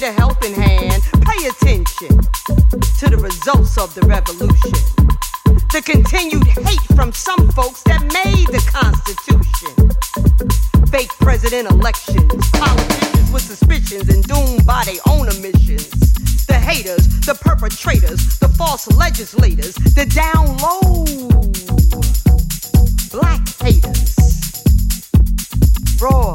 get a helping hand. Pay attention to the results of the revolution. The continued hate from some folks that made the Constitution. Fake president elections, politicians with suspicions and doomed by their own omissions. The haters, the perpetrators, the false legislators, the down low black haters. Raw,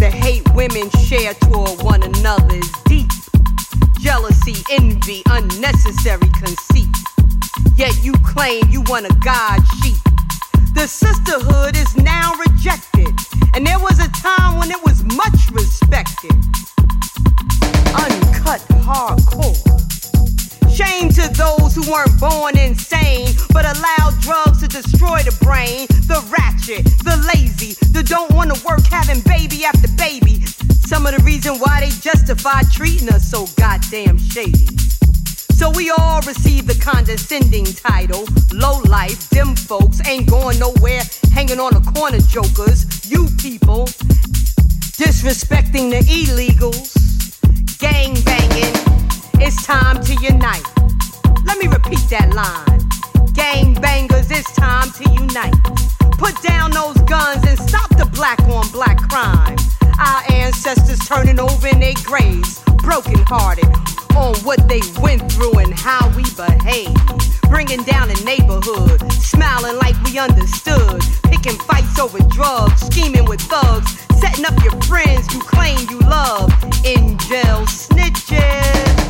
The hate women share toward one another is deep. Jealousy, envy, unnecessary conceit. Yet you claim you want a God sheep. The sisterhood is now rejected, and there was a time when it was much respected. Uncut hardcore. Shame to those who weren't born insane, but allowed drugs to destroy the brain. The ratchet, the lazy, the don't wanna work having baby after baby. Some of the reason why they justify treating us so goddamn shady. So we all receive the condescending title. Low life, dim folks ain't going nowhere, hanging on the corner jokers. You people disrespecting the illegals, gang banging. It's time to unite. Let me repeat that line. Gang bangers, it's time to unite. Put down those guns and stop the black on black crime. Our ancestors turning over in their graves, broken hearted on what they went through and how we behave. Bringing down the neighborhood, smiling like we understood. Picking fights over drugs, scheming with thugs, setting up your friends you claim you love. In jail snitches.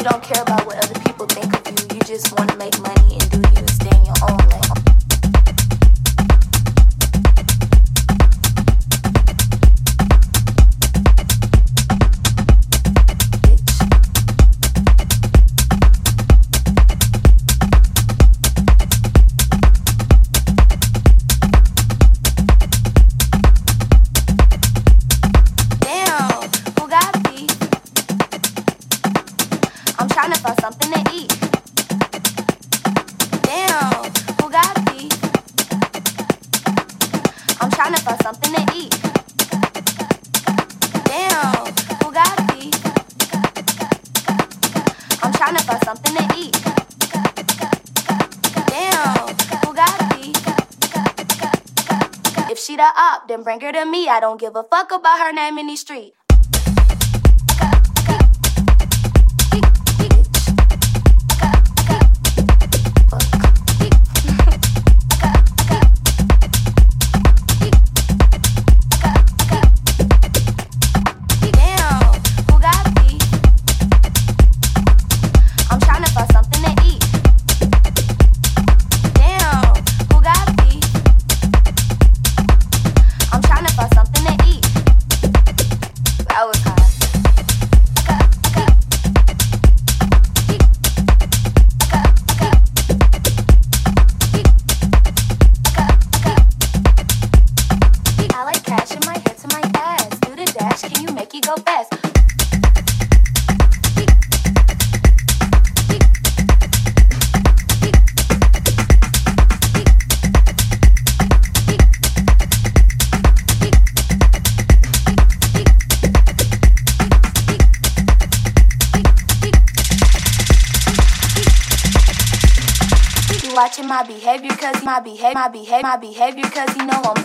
Bring want to me. I don't give a fuck about her name in these streets. Behavior my behavior my behavior cause you know I'm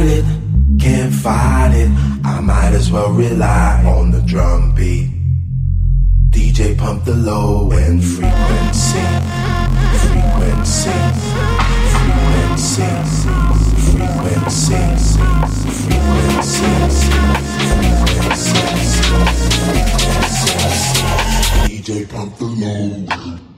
fight it, can't fight it. I might as well rely on the drum beat. DJ pump the low and frequency, frequency, frequency, frequency, frequency, frequency, frequency. DJ pump the low.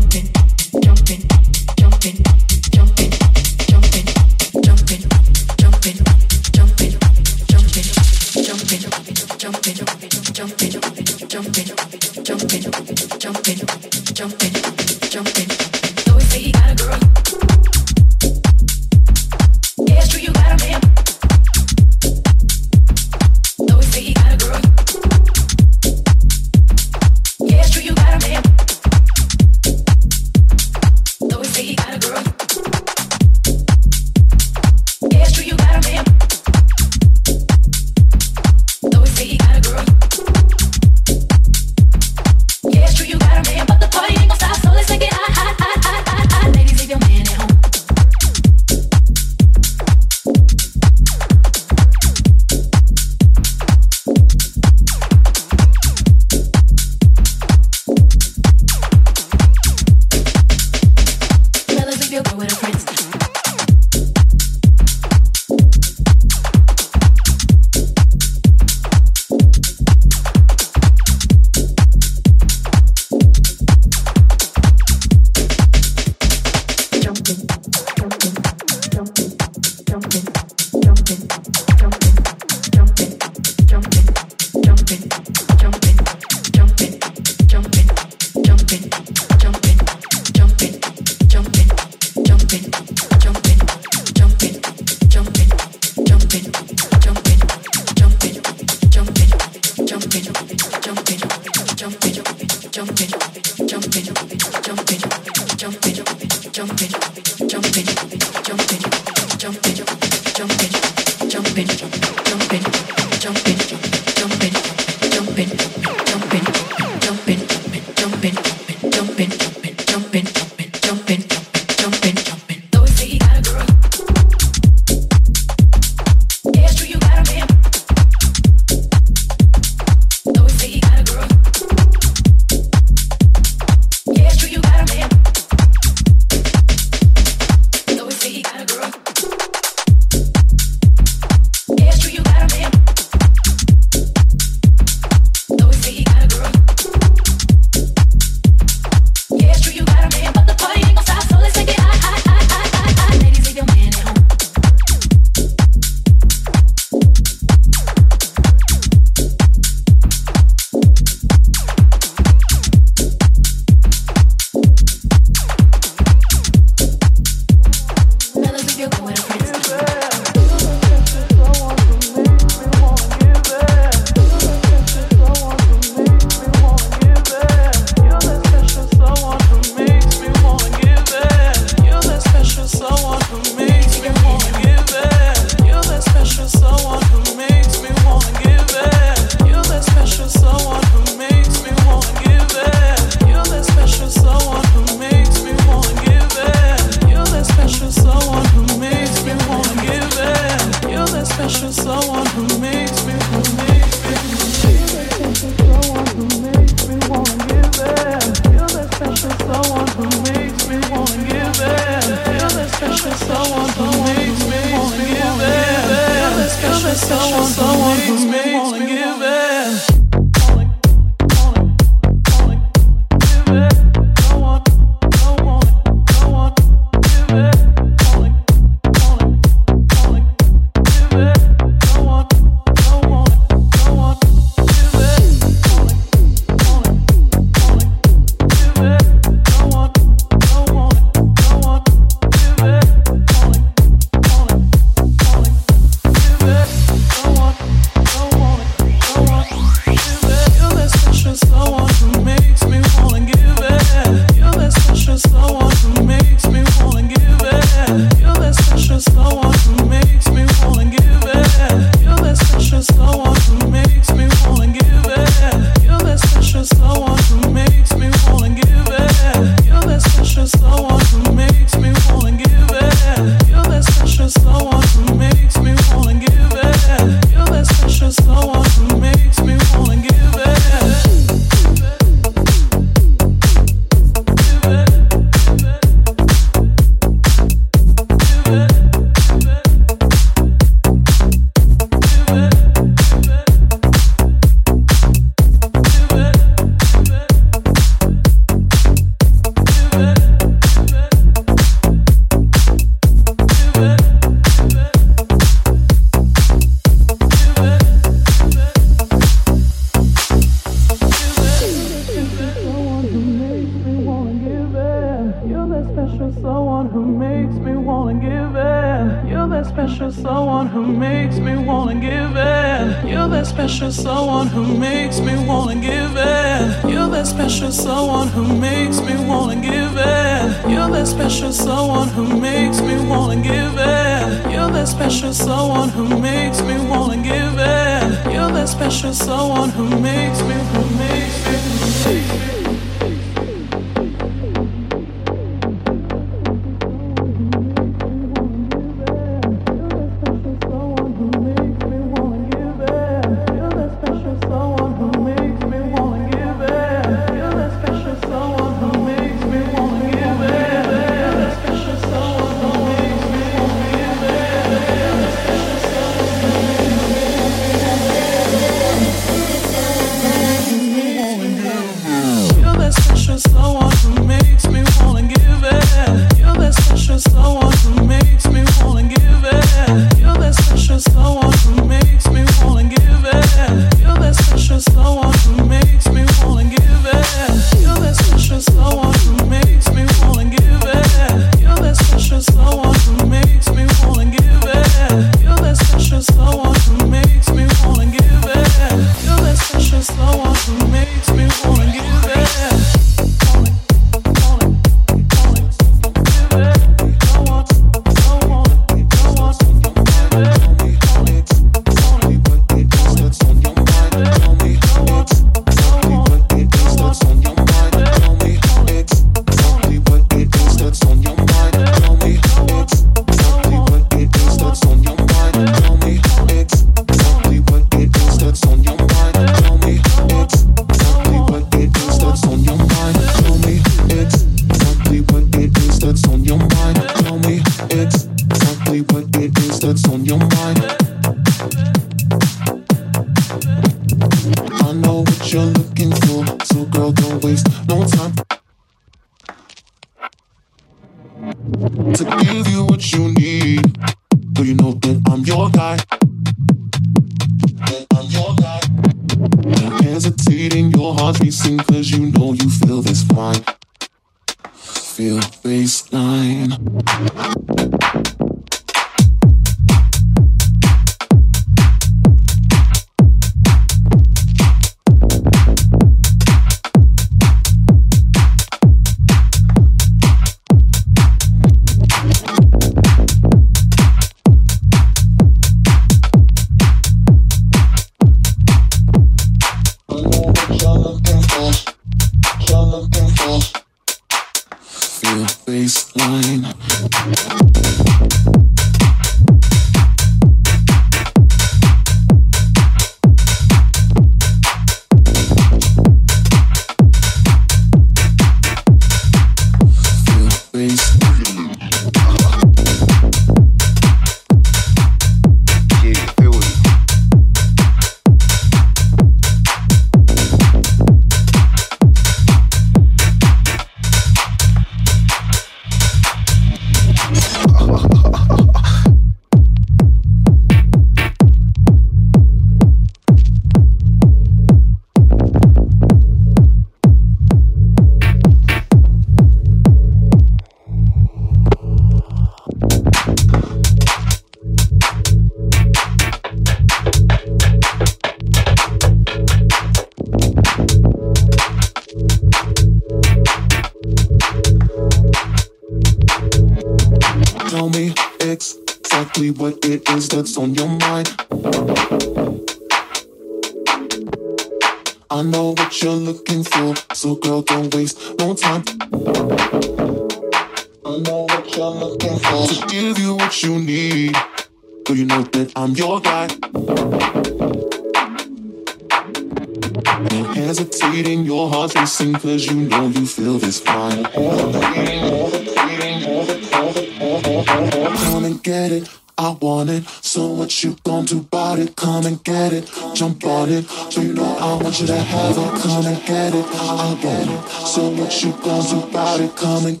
It? Come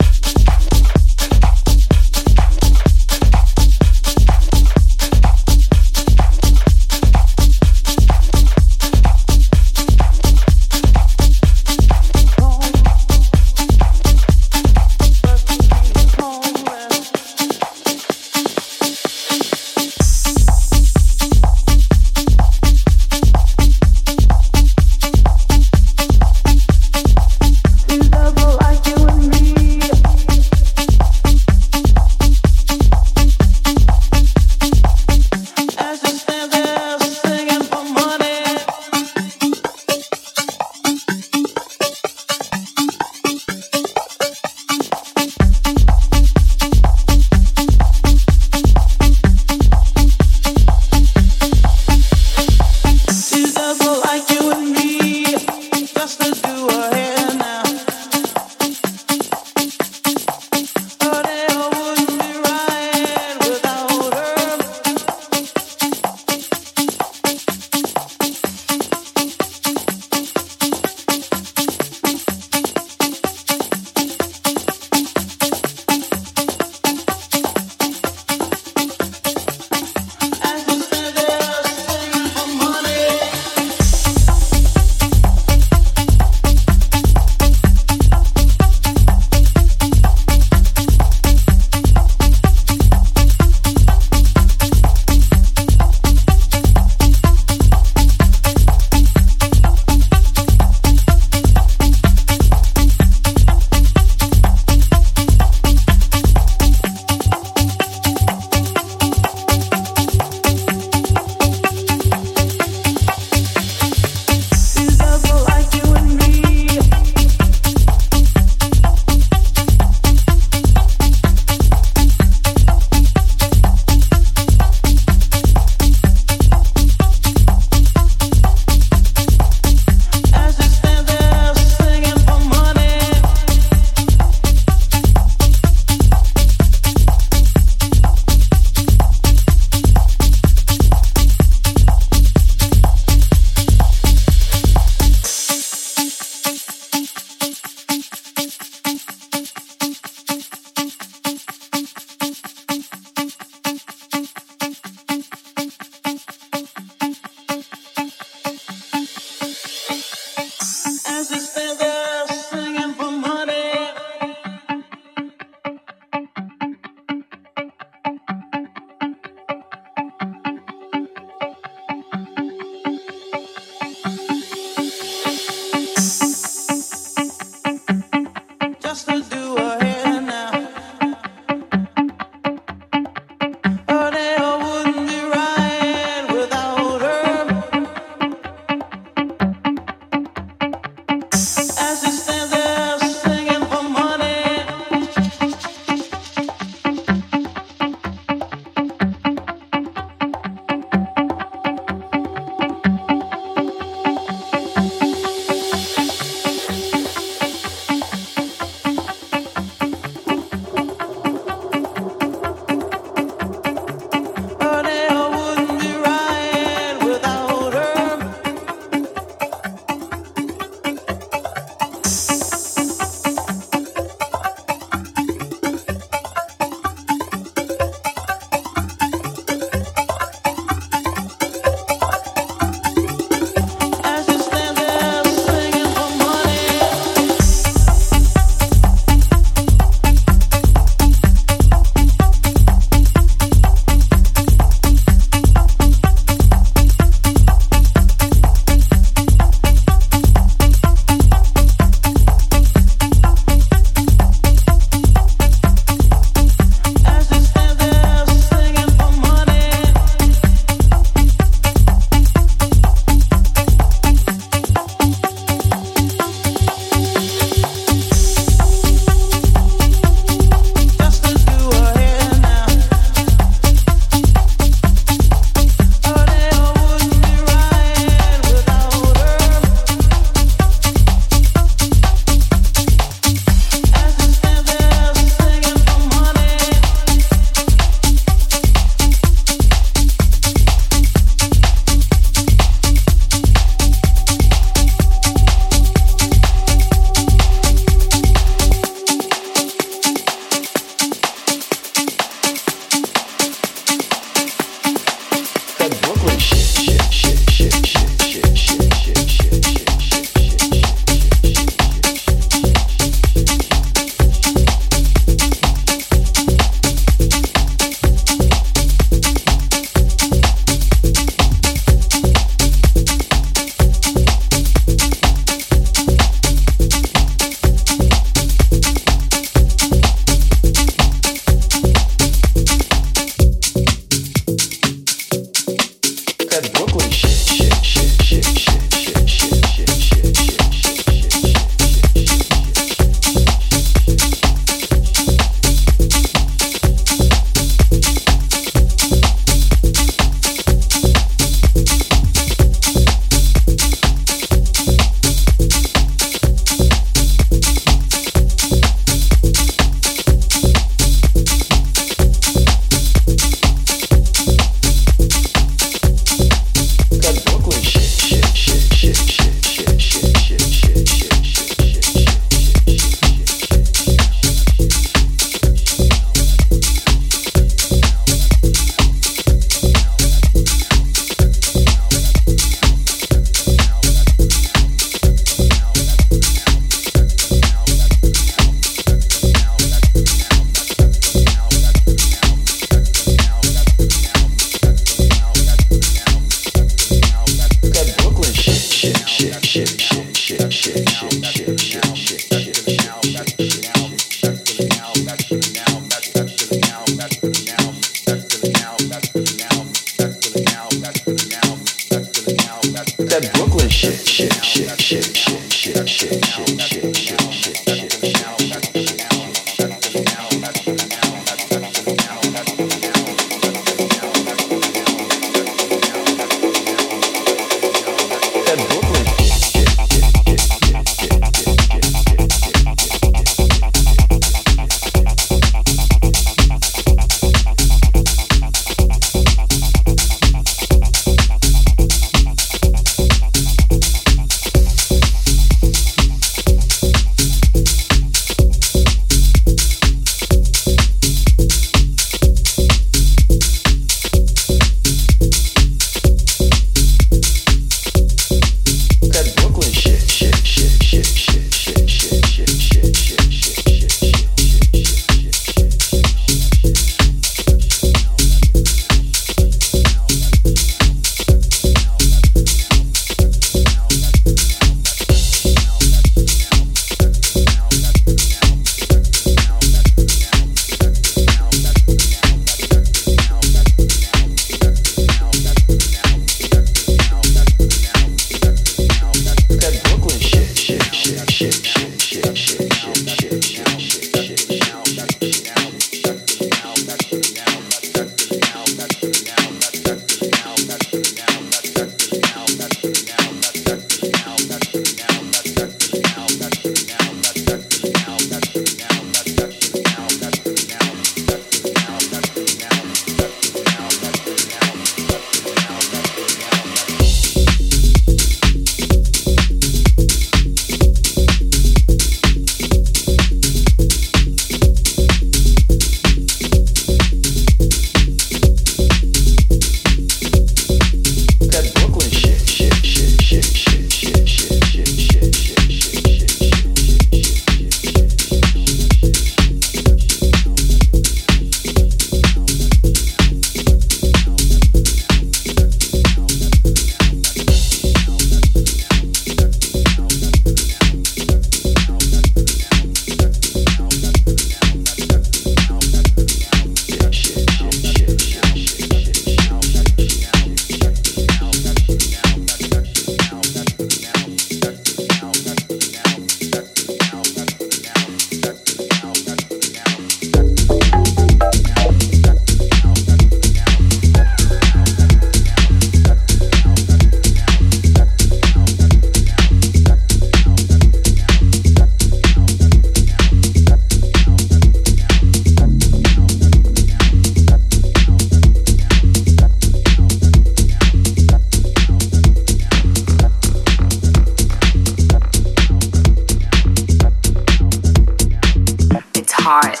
heart.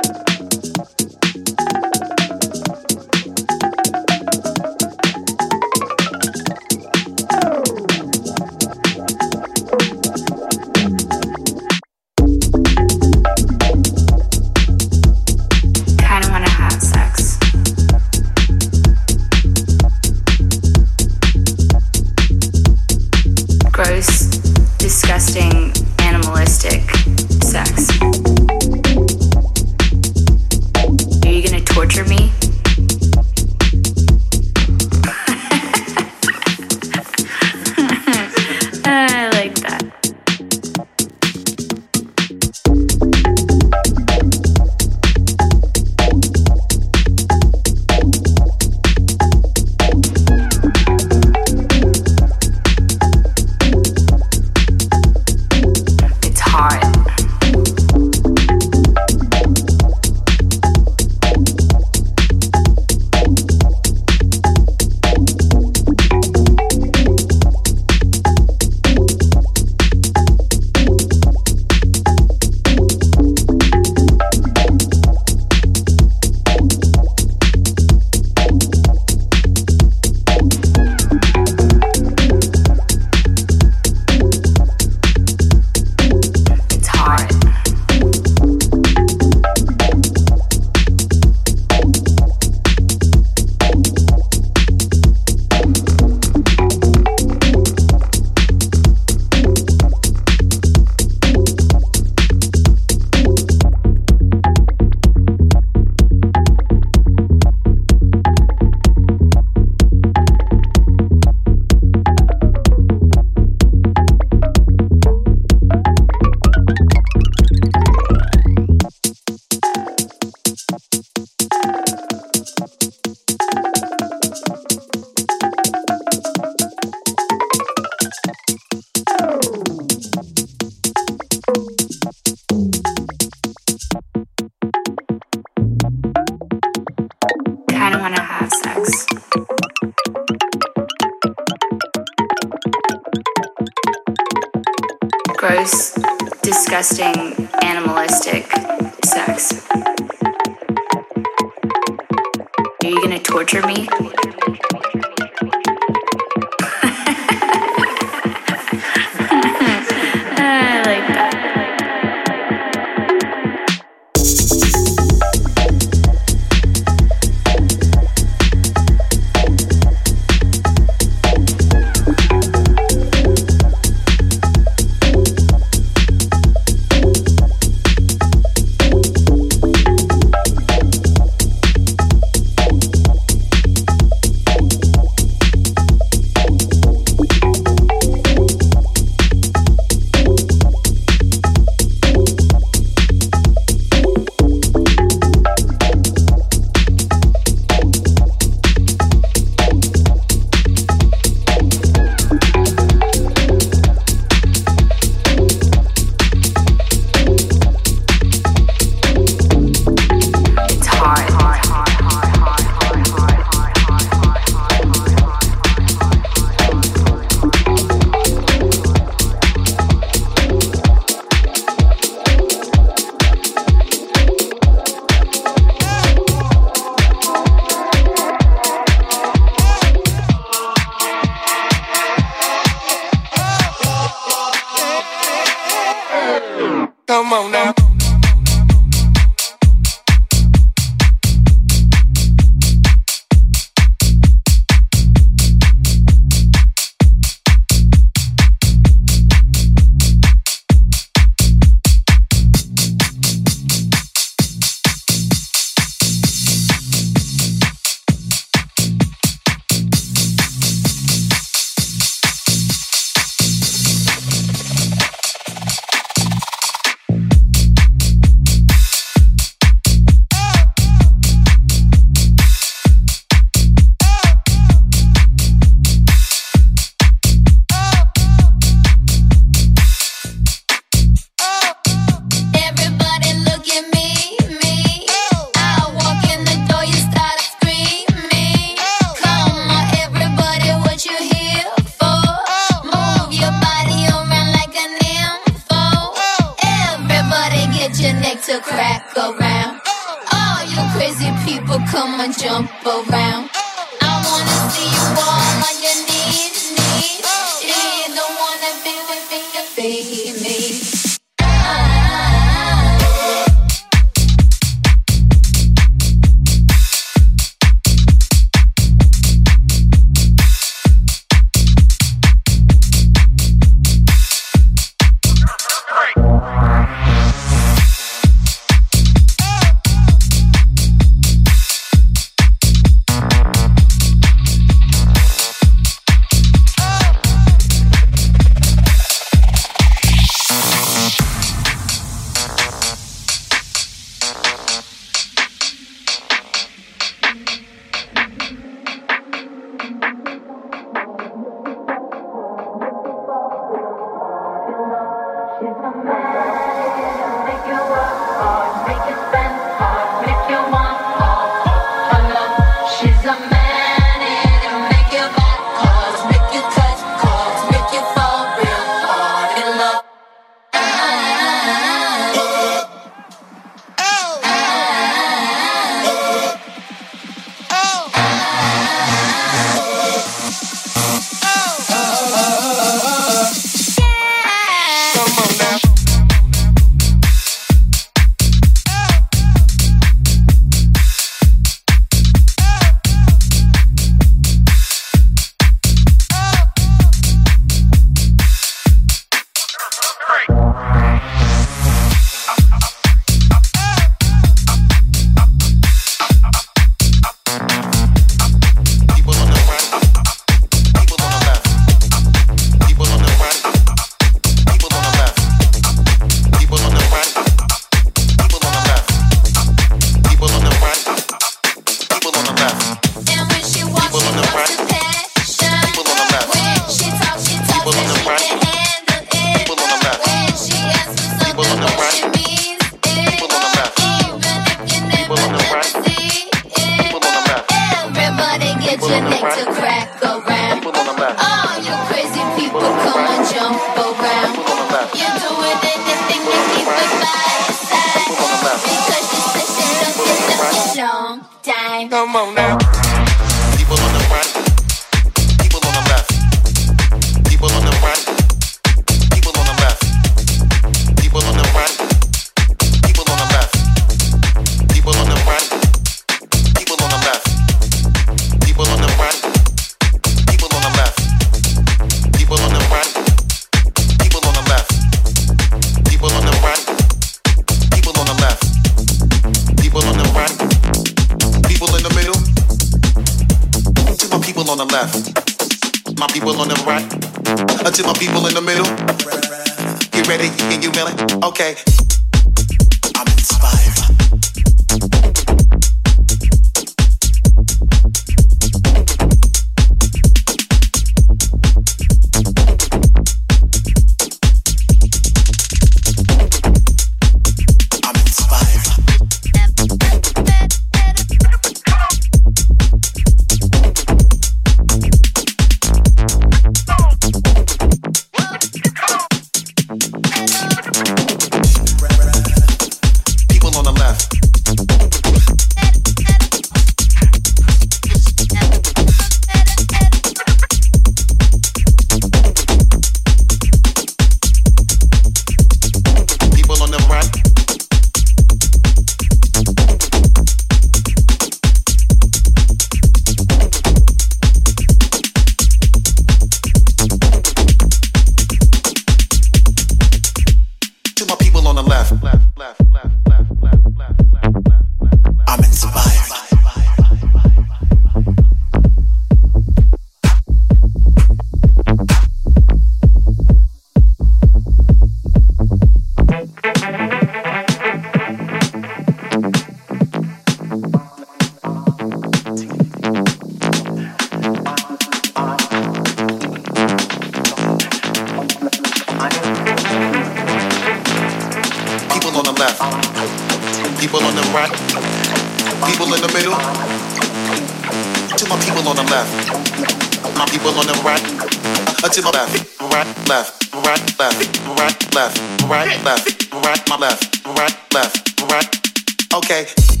a tip left, right, left, right, left, right, left, right, left, right, left, right, left, right. Okay.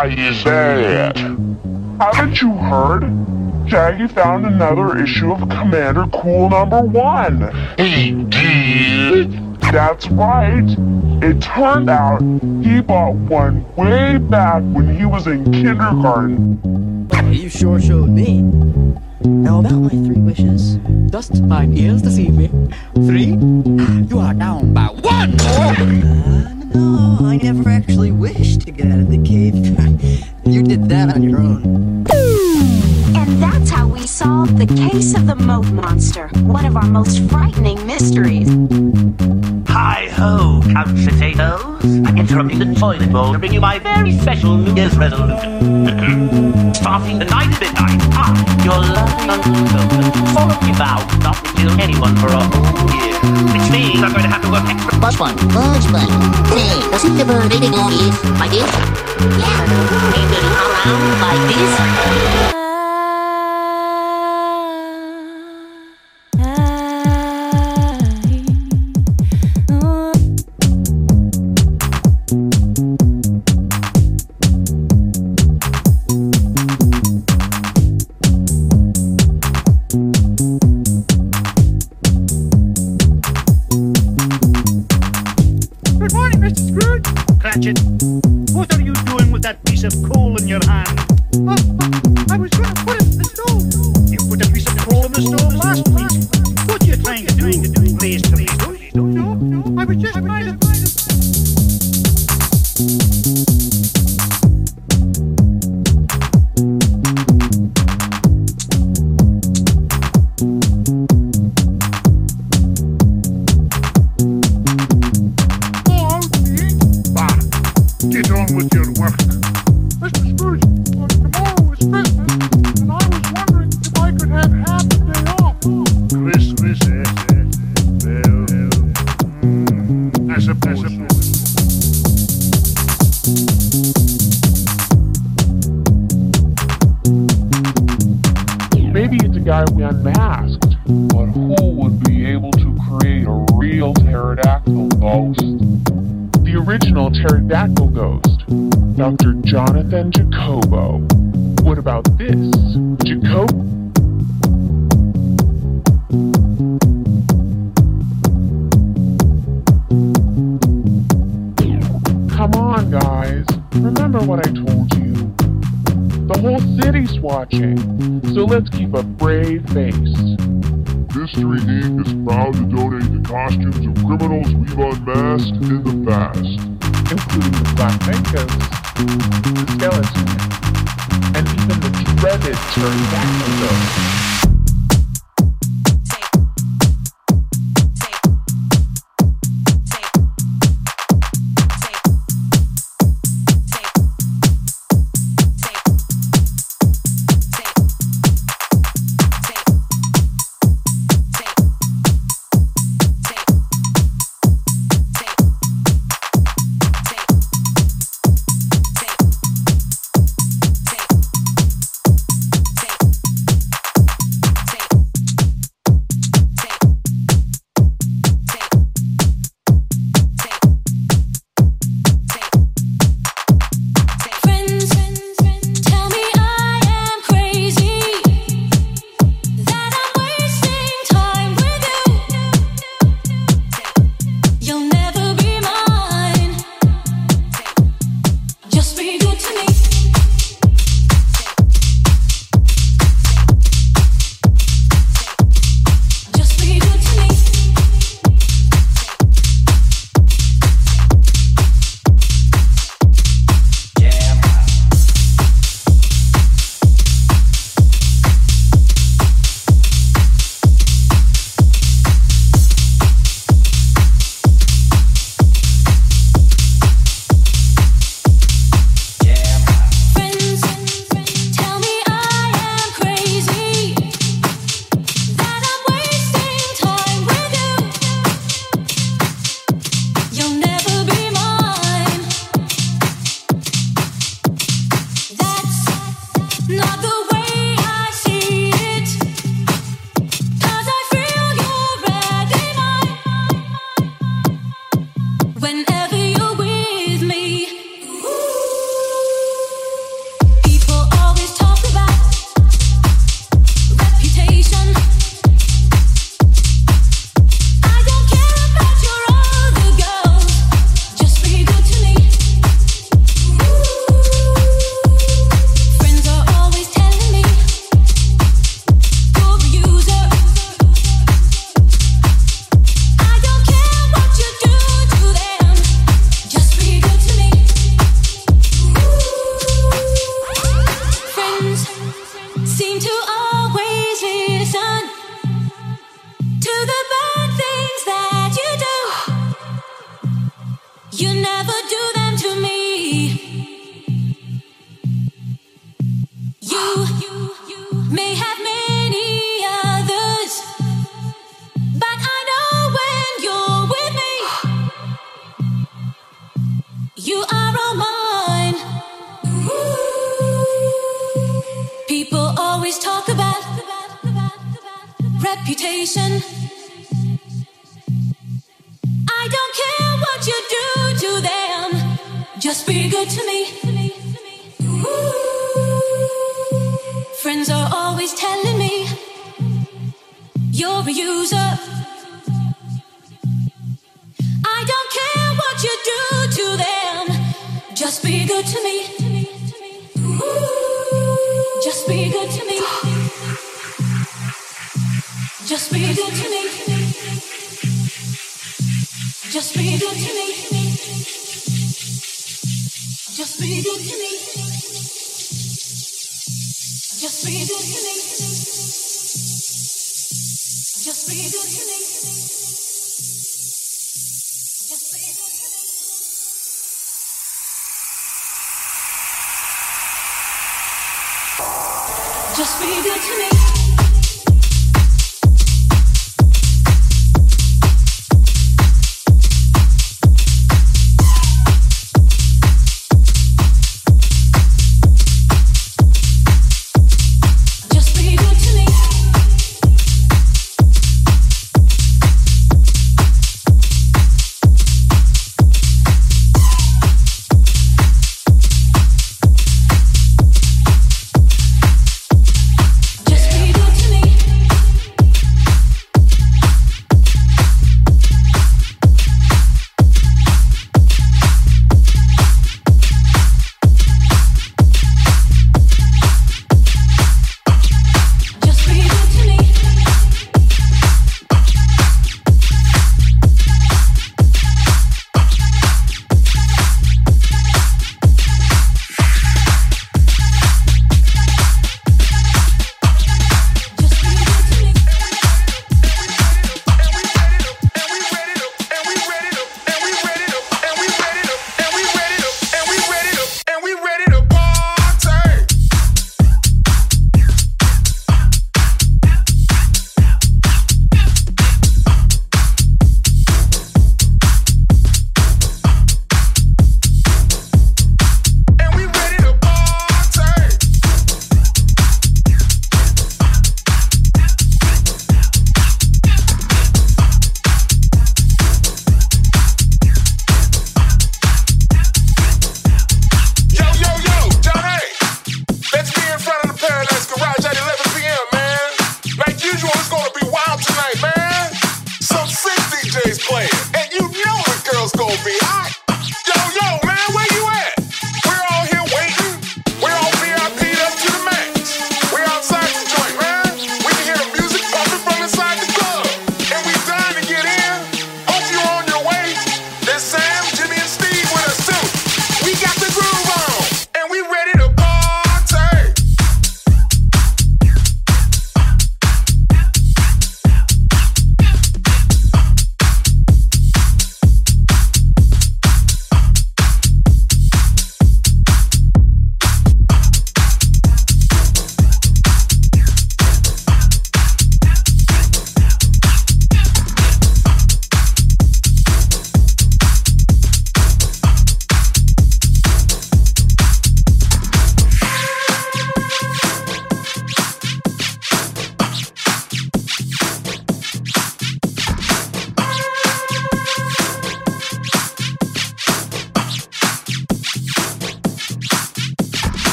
Why is that? Haven't you heard? Shaggy found another issue of Commander Cool number one. He did? That's right. It turned out he bought one way back when he was in kindergarten. You sure showed me. Now about my three wishes. Dust mine ears this evening. Three. You are down by one. No, I never actually wished to get out of the cave. you did that on your own. And that's how we solved the case of the moat monster, one of our most frightening mysteries. Hi ho, couch potatoes. I'm interrupting the toilet bowl to bring you my very special New Year's resolution. Starting the tonight at midnight, I, your lovely Uncle Gilbert, solemnly vow not to kill anyone for a whole year. Which means I'm going to have to work extra. Bus one, bus one. Hey, it the bird eating all these? Like this? Yeah. It around like this?